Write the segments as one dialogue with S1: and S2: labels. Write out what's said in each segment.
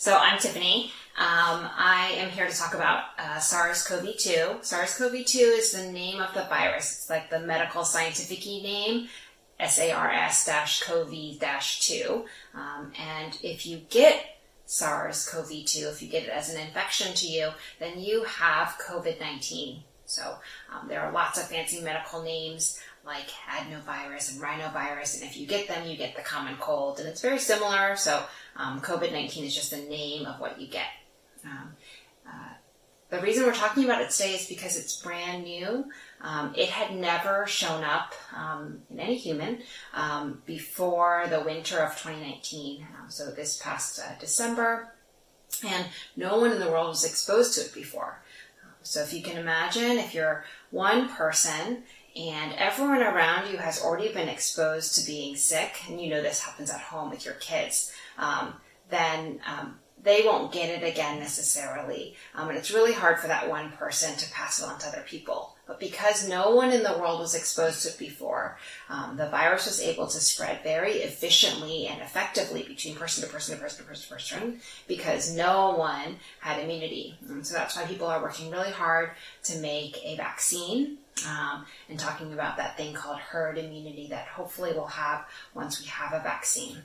S1: So I'm Tiffany. Um, I am here to talk about uh, SARS-CoV-2. SARS-CoV-2 is the name of the virus. It's like the medical scientific name, SARS-CoV-2. Um, and if you get SARS-CoV-2, if you get it as an infection to you, then you have COVID-19. So um, there are lots of fancy medical names like adenovirus and rhinovirus, and if you get them, you get the common cold, and it's very similar. So um, COVID-19 is just the name of what you get. Um, uh, the reason we're talking about it today is because it's brand new. Um, it had never shown up um, in any human um, before the winter of 2019. Um, so this past uh, December, and no one in the world was exposed to it before. So if you can imagine, if you're one person and everyone around you has already been exposed to being sick, and you know this happens at home with your kids, um, then um, they won't get it again necessarily. Um, and it's really hard for that one person to pass it on to other people. But because no one in the world was exposed to it before, um, the virus was able to spread very efficiently and effectively between person to person to person to person to person because no one had immunity. And so that's why people are working really hard to make a vaccine um, and talking about that thing called herd immunity that hopefully we'll have once we have a vaccine.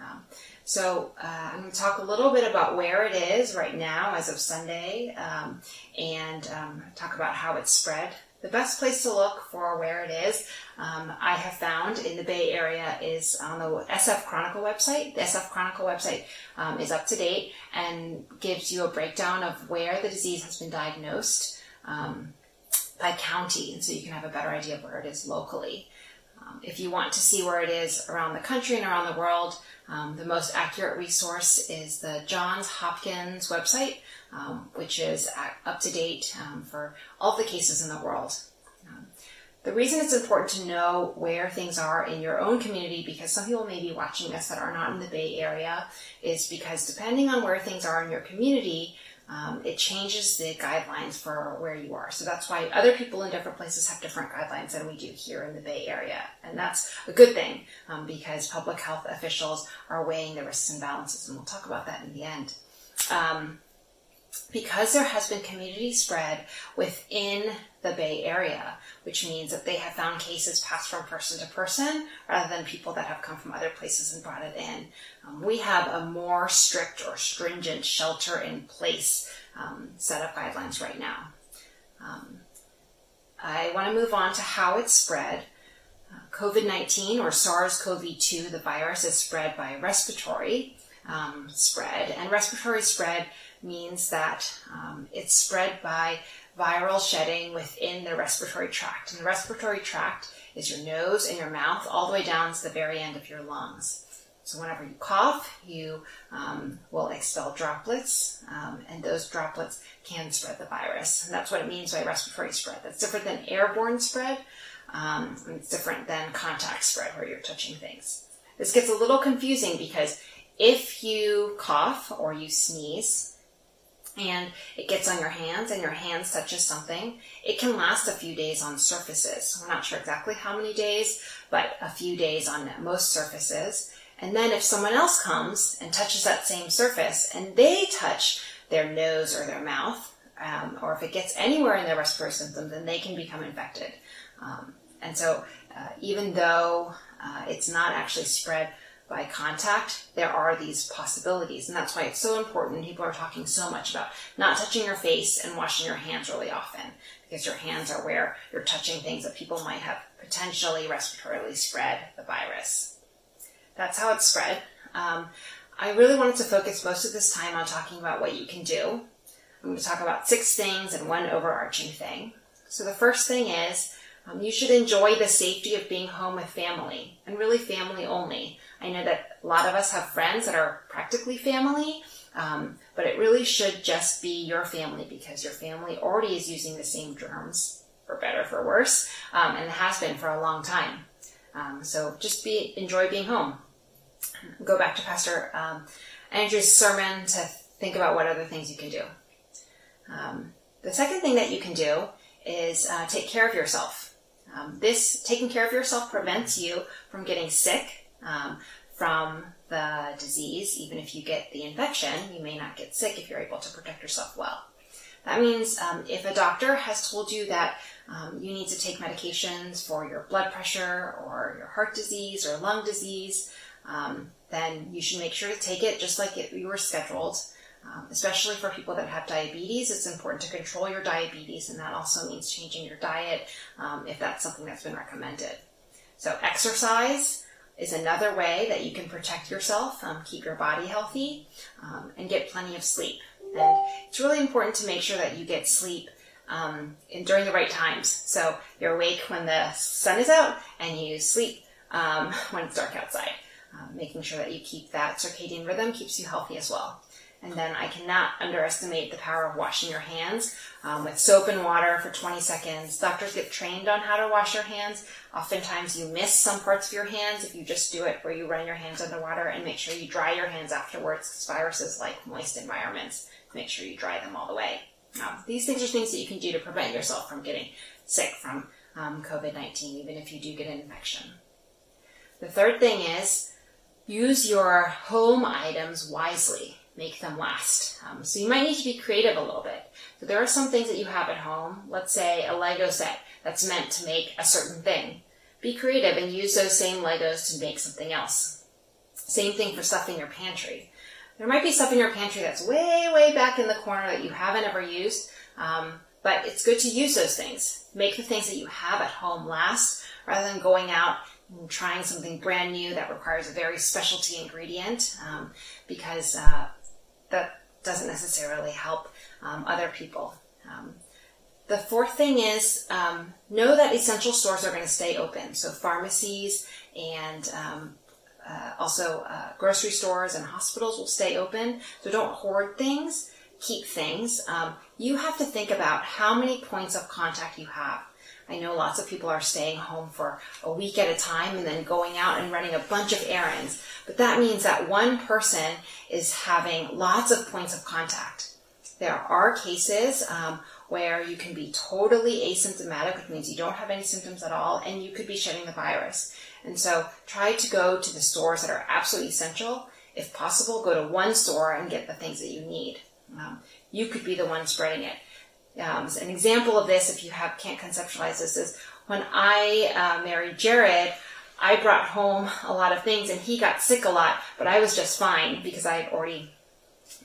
S1: Um, so uh, I'm going to talk a little bit about where it is right now as of Sunday um, and um, talk about how it's spread. The best place to look for where it is, um, I have found in the Bay Area, is on the SF Chronicle website. The SF Chronicle website um, is up to date and gives you a breakdown of where the disease has been diagnosed um, by county, and so you can have a better idea of where it is locally. Um, if you want to see where it is around the country and around the world, um, the most accurate resource is the Johns Hopkins website, um, which is up to date um, for all the cases in the world. Um, the reason it's important to know where things are in your own community, because some people may be watching us that are not in the Bay Area, is because depending on where things are in your community, um, it changes the guidelines for where you are. So that's why other people in different places have different guidelines than we do here in the Bay Area. And that's a good thing um, because public health officials are weighing the risks and balances, and we'll talk about that in the end. Um, because there has been community spread within the Bay Area, which means that they have found cases passed from person to person rather than people that have come from other places and brought it in. Um, we have a more strict or stringent shelter in place um, set of guidelines right now. Um, I want to move on to how it's spread. Uh, COVID 19 or SARS CoV 2, the virus, is spread by respiratory um, spread, and respiratory spread means that um, it's spread by viral shedding within the respiratory tract. And the respiratory tract is your nose and your mouth all the way down to the very end of your lungs. So whenever you cough, you um, will expel droplets, um, and those droplets can spread the virus. And that's what it means by respiratory spread. That's different than airborne spread. Um, it's different than contact spread, where you're touching things. This gets a little confusing because if you cough or you sneeze, and it gets on your hands and your hands touches something, it can last a few days on surfaces. We're not sure exactly how many days, but a few days on most surfaces. And then if someone else comes and touches that same surface and they touch their nose or their mouth, um, or if it gets anywhere in their respiratory symptoms, then they can become infected. Um, and so, uh, even though uh, it's not actually spread by contact, there are these possibilities. And that's why it's so important. People are talking so much about not touching your face and washing your hands really often because your hands are where you're touching things that people might have potentially respiratorily spread the virus. That's how it's spread. Um, I really wanted to focus most of this time on talking about what you can do. I'm going to talk about six things and one overarching thing. So the first thing is um, you should enjoy the safety of being home with family and really family only. I know that a lot of us have friends that are practically family, um, but it really should just be your family because your family already is using the same germs, for better for worse, um, and has been for a long time. Um, so just be enjoy being home. Go back to Pastor um, Andrew's sermon to think about what other things you can do. Um, the second thing that you can do is uh, take care of yourself. Um, this taking care of yourself prevents you from getting sick um, from the disease. Even if you get the infection, you may not get sick if you're able to protect yourself well. That means um, if a doctor has told you that um, you need to take medications for your blood pressure or your heart disease or lung disease, um, then you should make sure to take it just like it, you were scheduled. Um, especially for people that have diabetes, it's important to control your diabetes, and that also means changing your diet um, if that's something that's been recommended. So, exercise is another way that you can protect yourself, um, keep your body healthy, um, and get plenty of sleep. And it's really important to make sure that you get sleep um, in, during the right times. So, you're awake when the sun is out, and you sleep um, when it's dark outside. making sure that you keep that circadian rhythm keeps you healthy as well. And then I cannot underestimate the power of washing your hands um, with soap and water for 20 seconds. Doctors get trained on how to wash your hands. Oftentimes you miss some parts of your hands if you just do it where you run your hands under water and make sure you dry your hands afterwards because viruses like moist environments. Make sure you dry them all the way. Um, these things are things that you can do to prevent yourself from getting sick from um, COVID-19, even if you do get an infection. The third thing is use your home items wisely make them last. Um, so you might need to be creative a little bit. So there are some things that you have at home. Let's say a Lego set that's meant to make a certain thing. Be creative and use those same Legos to make something else. Same thing for stuff in your pantry. There might be stuff in your pantry that's way, way back in the corner that you haven't ever used, um, but it's good to use those things. Make the things that you have at home last rather than going out and trying something brand new that requires a very specialty ingredient um, because uh, that doesn't necessarily help um, other people. Um, the fourth thing is um, know that essential stores are going to stay open. So pharmacies and um, uh, also uh, grocery stores and hospitals will stay open. So don't hoard things. Keep things. Um, you have to think about how many points of contact you have. I know lots of people are staying home for a week at a time and then going out and running a bunch of errands. But that means that one person is having lots of points of contact. There are cases um, where you can be totally asymptomatic, which means you don't have any symptoms at all, and you could be shedding the virus. And so try to go to the stores that are absolutely essential. If possible, go to one store and get the things that you need. Um, you could be the one spreading it. Um, an example of this, if you have can't conceptualize this, is when I uh, married Jared. I brought home a lot of things, and he got sick a lot, but I was just fine because I had already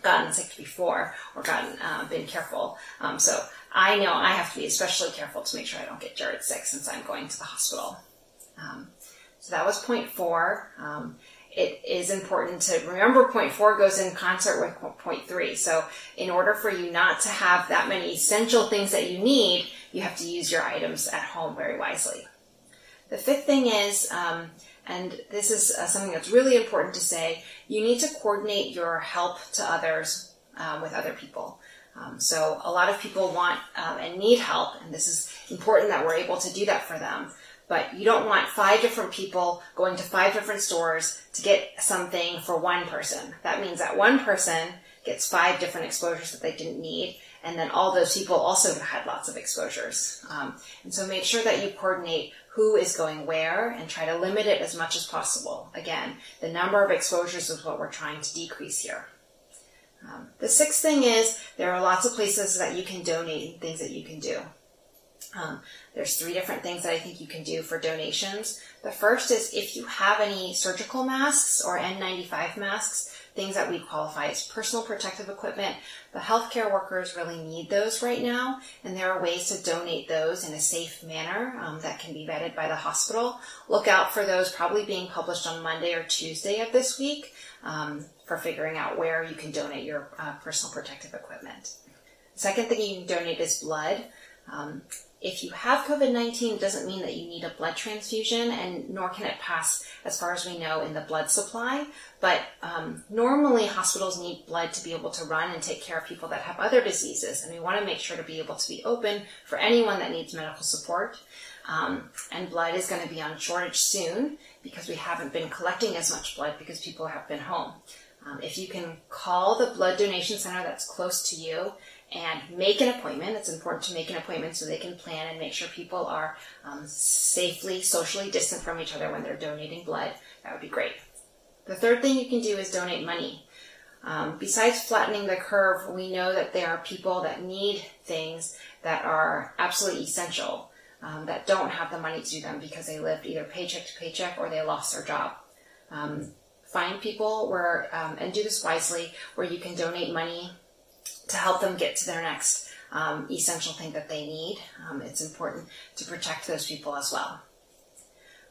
S1: gotten sick before or gotten uh, been careful. Um, so I know I have to be especially careful to make sure I don't get Jared sick since I'm going to the hospital. Um, so that was point four. Um, it is important to remember point four goes in concert with point three. So in order for you not to have that many essential things that you need, you have to use your items at home very wisely. The fifth thing is, um, and this is uh, something that's really important to say, you need to coordinate your help to others um, with other people. Um, so a lot of people want um, and need help, and this is important that we're able to do that for them but you don't want five different people going to five different stores to get something for one person. That means that one person gets five different exposures that they didn't need, and then all those people also had lots of exposures. Um, and so make sure that you coordinate who is going where and try to limit it as much as possible. Again, the number of exposures is what we're trying to decrease here. Um, the sixth thing is there are lots of places that you can donate and things that you can do. Um, there's three different things that I think you can do for donations. The first is if you have any surgical masks or N95 masks, things that we qualify as personal protective equipment, the healthcare workers really need those right now, and there are ways to donate those in a safe manner um, that can be vetted by the hospital. Look out for those probably being published on Monday or Tuesday of this week um, for figuring out where you can donate your uh, personal protective equipment. Second thing you can donate is blood. Um, if you have COVID 19, it doesn't mean that you need a blood transfusion, and nor can it pass, as far as we know, in the blood supply. But um, normally, hospitals need blood to be able to run and take care of people that have other diseases, and we want to make sure to be able to be open for anyone that needs medical support. Um, and blood is going to be on shortage soon because we haven't been collecting as much blood because people have been home. Um, if you can call the blood donation center that's close to you and make an appointment. It's important to make an appointment so they can plan and make sure people are um, safely, socially distant from each other when they're donating blood. That would be great. The third thing you can do is donate money. Um, besides flattening the curve, we know that there are people that need things that are absolutely essential, um, that don't have the money to do them because they lived either paycheck to paycheck or they lost their job. Um, find people where, um, and do this wisely, where you can donate money to help them get to their next um, essential thing that they need. Um, it's important to protect those people as well.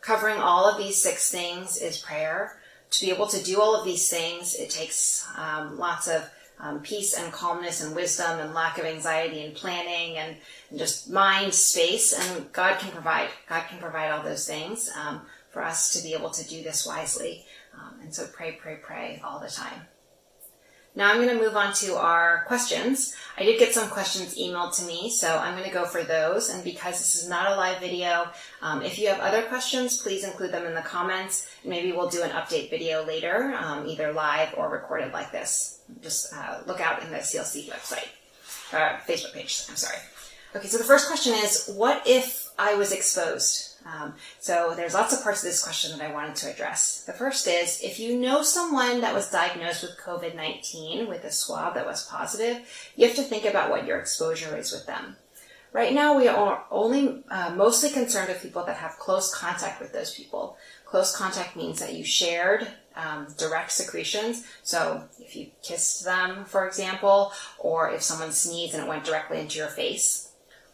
S1: Covering all of these six things is prayer. To be able to do all of these things, it takes um, lots of um, peace and calmness and wisdom and lack of anxiety and planning and, and, just mind space. And God can provide. God can provide all those things um, for us to be able to do this wisely. Um, and so pray, pray, pray all the time. Now I'm going to move on to our questions. I did get some questions emailed to me, so I'm going to go for those. And because this is not a live video, um, if you have other questions, please include them in the comments. Maybe we'll do an update video later, um, either live or recorded like this. Just uh, look out in the CLC website, uh, Facebook page. I'm sorry. Okay, so the first question is, what if I was exposed? Um, so there's lots of parts of this question that I wanted to address. The first is, if you know someone that was diagnosed with COVID-19 with a swab that was positive, you have to think about what your exposure is with them. Right now, we are only uh, mostly concerned with people that have close contact with those people. Close contact means that you shared um, direct secretions. So if you kissed them, for example, or if someone sneezed and it went directly into your face,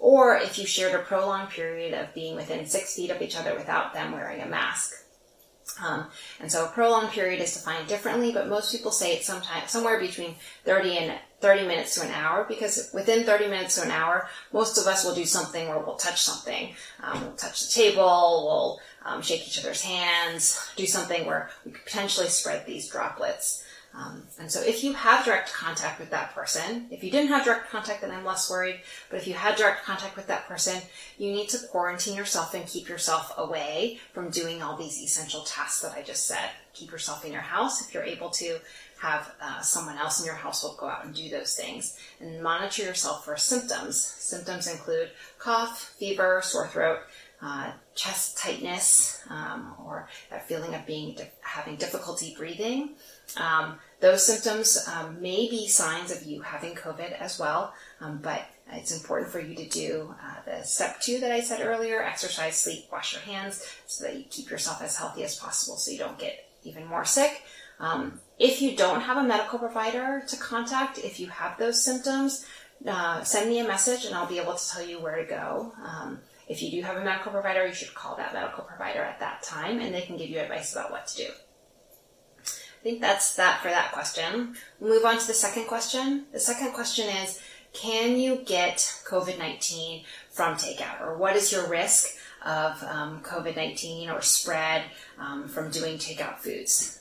S1: or if you shared a prolonged period of being within six feet of each other without them wearing a mask. Um, and so a prolonged period is defined differently, but most people say it's sometime, somewhere between 30 and 30 minutes to an hour because within 30 minutes to an hour, most of us will do something where we'll touch something. Um, we'll touch the table, we'll um, shake each other's hands, do something where we could potentially spread these droplets. Um, and so if you have direct contact with that person, if you didn't have direct contact, then I'm less worried. But if you had direct contact with that person, you need to quarantine yourself and keep yourself away from doing all these essential tasks that I just said. Keep yourself in your house if you're able to. Have uh, someone else in your household go out and do those things and monitor yourself for symptoms. Symptoms include cough, fever, sore throat, uh, chest tightness, um, or that feeling of being having difficulty breathing. Um, those symptoms um, may be signs of you having COVID as well, um, but it's important for you to do uh, the step two that I said earlier exercise, sleep, wash your hands so that you keep yourself as healthy as possible so you don't get even more sick. Um, if you don't have a medical provider to contact, if you have those symptoms, uh, send me a message and I'll be able to tell you where to go. Um, if you do have a medical provider, you should call that medical provider at that time and they can give you advice about what to do. I think that's that for that question. We'll move on to the second question. The second question is, can you get COVID-19 from takeout? Or what is your risk of um, COVID-19 or spread um, from doing takeout foods?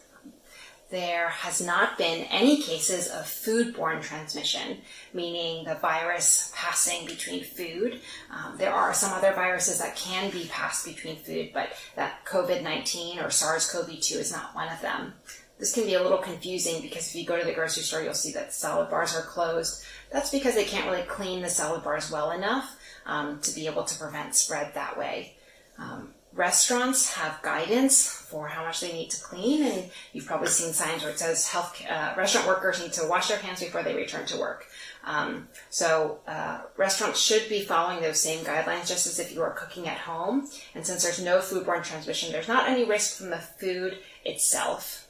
S1: There has not been any cases of foodborne transmission, meaning the virus passing between food. Um, there are some other viruses that can be passed between food, but that COVID-19 or SARS-CoV-2 is not one of them. This can be a little confusing because if you go to the grocery store, you'll see that salad bars are closed. That's because they can't really clean the salad bars well enough um, to be able to prevent spread that way. Um, restaurants have guidance for how much they need to clean, and you've probably seen signs where it says health uh, restaurant workers need to wash their hands before they return to work. Um, so uh, restaurants should be following those same guidelines, just as if you are cooking at home. And since there's no foodborne transmission, there's not any risk from the food itself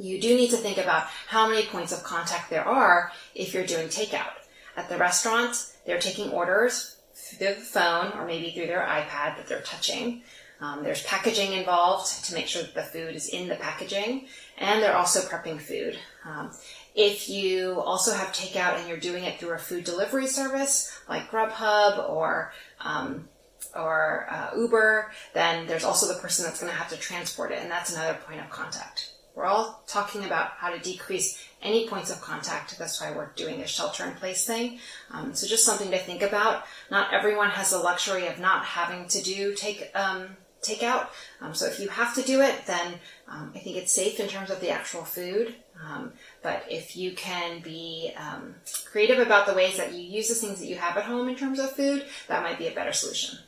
S1: you do need to think about how many points of contact there are if you're doing takeout. At the restaurant, they're taking orders through the phone or maybe through their iPad that they're touching. Um, there's packaging involved to make sure that the food is in the packaging, and they're also prepping food. Um, if you also have takeout and you're doing it through a food delivery service like Grubhub or um, or uh, Uber, then there's also the person that's going to have to transport it, and that's another point of contact. We're all talking about how to decrease any points of contact. That's why we're doing this shelter in place thing. Um, so just something to think about. Not everyone has the luxury of not having to do take um, takeout. Um, so if you have to do it, then um, I think it's safe in terms of the actual food. Um, but if you can be um, creative about the ways that you use the things that you have at home in terms of food, that might be a better solution.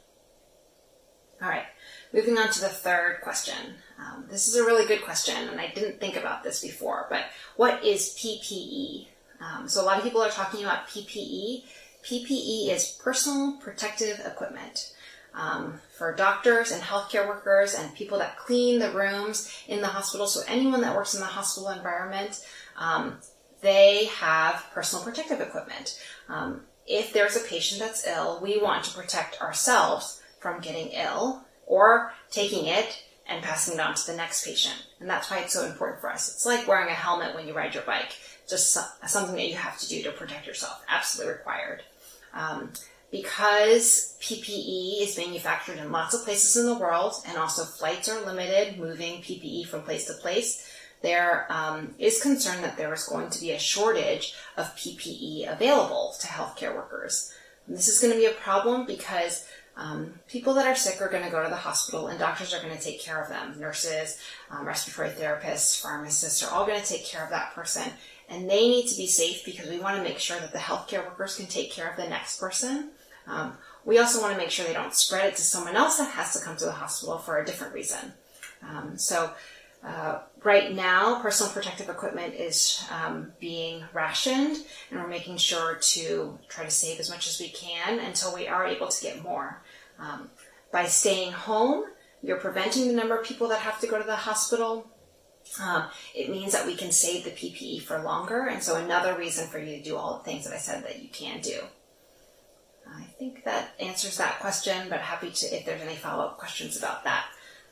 S1: All right, moving on to the third question. Um, this is a really good question, and I didn't think about this before, but what is PPE? Um, so a lot of people are talking about PPE. PPE is personal protective equipment. Um, for doctors and healthcare workers and people that clean the rooms in the hospital, so anyone that works in the hospital environment, um, they have personal protective equipment. Um, if there's a patient that's ill, we want to protect ourselves from getting ill or taking it and passing it on to the next patient. And that's why it's so important for us. It's like wearing a helmet when you ride your bike, just something that you have to do to protect yourself. Absolutely required. Um, because PPE is manufactured in lots of places in the world and also flights are limited, moving PPE from place to place, there um, is concern that there is going to be a shortage of PPE available to healthcare workers. And this is going to be a problem because um, people that are sick are going to go to the hospital and doctors are going to take care of them. Nurses, um, respiratory therapists, pharmacists are all going to take care of that person. And they need to be safe because we want to make sure that the healthcare workers can take care of the next person. Um, we also want to make sure they don't spread it to someone else that has to come to the hospital for a different reason. Um, so uh, right now, personal protective equipment is um, being rationed, and we're making sure to try to save as much as we can until we are able to get more. Um, by staying home, you're preventing the number of people that have to go to the hospital. Um, it means that we can save the PPE for longer, and so another reason for you to do all the things that I said that you can do. I think that answers that question, but happy to if there's any follow up questions about that.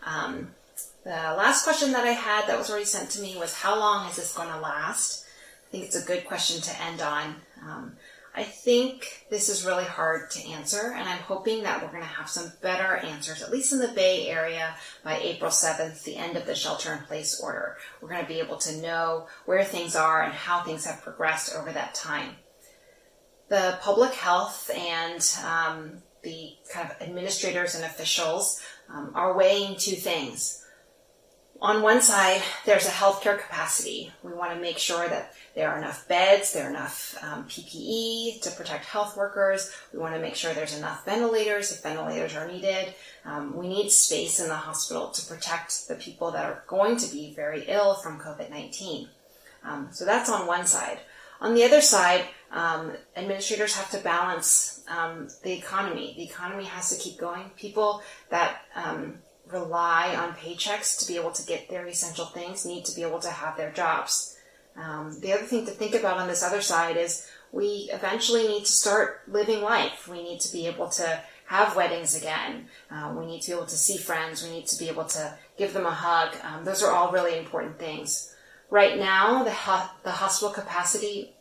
S1: Um, the last question that I had that was already sent to me was how long is this going to last? I think it's a good question to end on. Um, I think this is really hard to answer, and I'm hoping that we're going to have some better answers, at least in the Bay Area, by April 7th, the end of the shelter in place order. We're going to be able to know where things are and how things have progressed over that time. The public health and um, the kind of administrators and officials um, are weighing two things on one side, there's a healthcare capacity. We want to make sure that there are enough beds, there are enough um, PPE to protect health workers. We want to make sure there's enough ventilators if ventilators are needed. Um, we need space in the hospital to protect the people that are going to be very ill from COVID-19. Um, so that's on one side. On the other side, um, administrators have to balance um, the economy. The economy has to keep going. People that um, rely on paychecks to be able to get their essential things need to be able to have their jobs. Um, the other thing to think about on this other side is we eventually need to start living life. We need to be able to have weddings again. Uh, we need to be able to see friends. We need to be able to give them a hug. Um, those are all really important things. Right now, the, the hospital capacity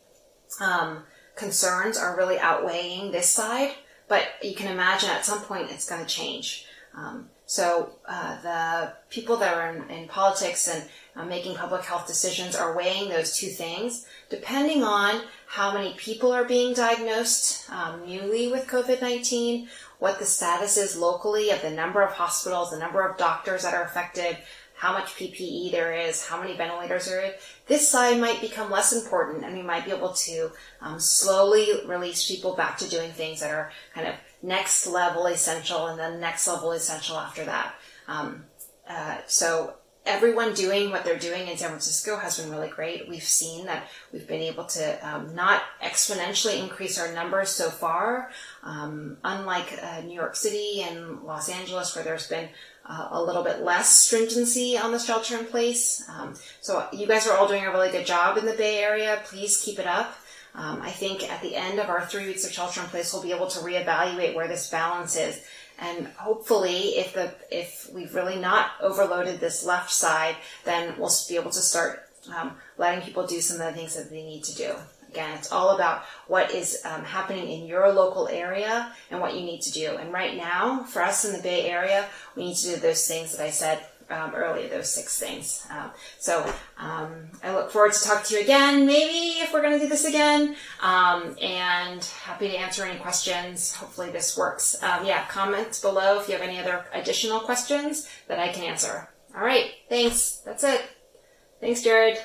S1: um, concerns are really outweighing this side, but you can imagine at some point it's going to change. Um, so uh, the people that are in, in politics and uh, making public health decisions are weighing those two things. Depending on how many people are being diagnosed um, newly with COVID-19, what the status is locally of the number of hospitals, the number of doctors that are affected, how much PPE there is, how many ventilators there is, this side might become less important and we might be able to um, slowly release people back to doing things that are kind of next level essential and then next level essential after that. Um, uh, so everyone doing what they're doing in San Francisco has been really great. We've seen that we've been able to um, not exponentially increase our numbers so far, um, unlike uh, New York City and Los Angeles, where there's been uh, a little bit less stringency on the shelter in place. Um, so you guys are all doing a really good job in the Bay Area. Please keep it up. Um, I think at the end of our three weeks of shelter in place, we'll be able to reevaluate where this balance is. And hopefully, if the if we've really not overloaded this left side, then we'll be able to start um, letting people do some of the things that they need to do. Again, it's all about what is um, happening in your local area and what you need to do. And right now, for us in the Bay Area, we need to do those things that I said um, earlier, those six things. Um, so um, I look forward to talk to you again, maybe if we're going to do this again, um, and happy to answer any questions. Hopefully this works. Um, yeah, comments below if you have any other additional questions that I can answer. All right, thanks. That's it. Thanks, Jared.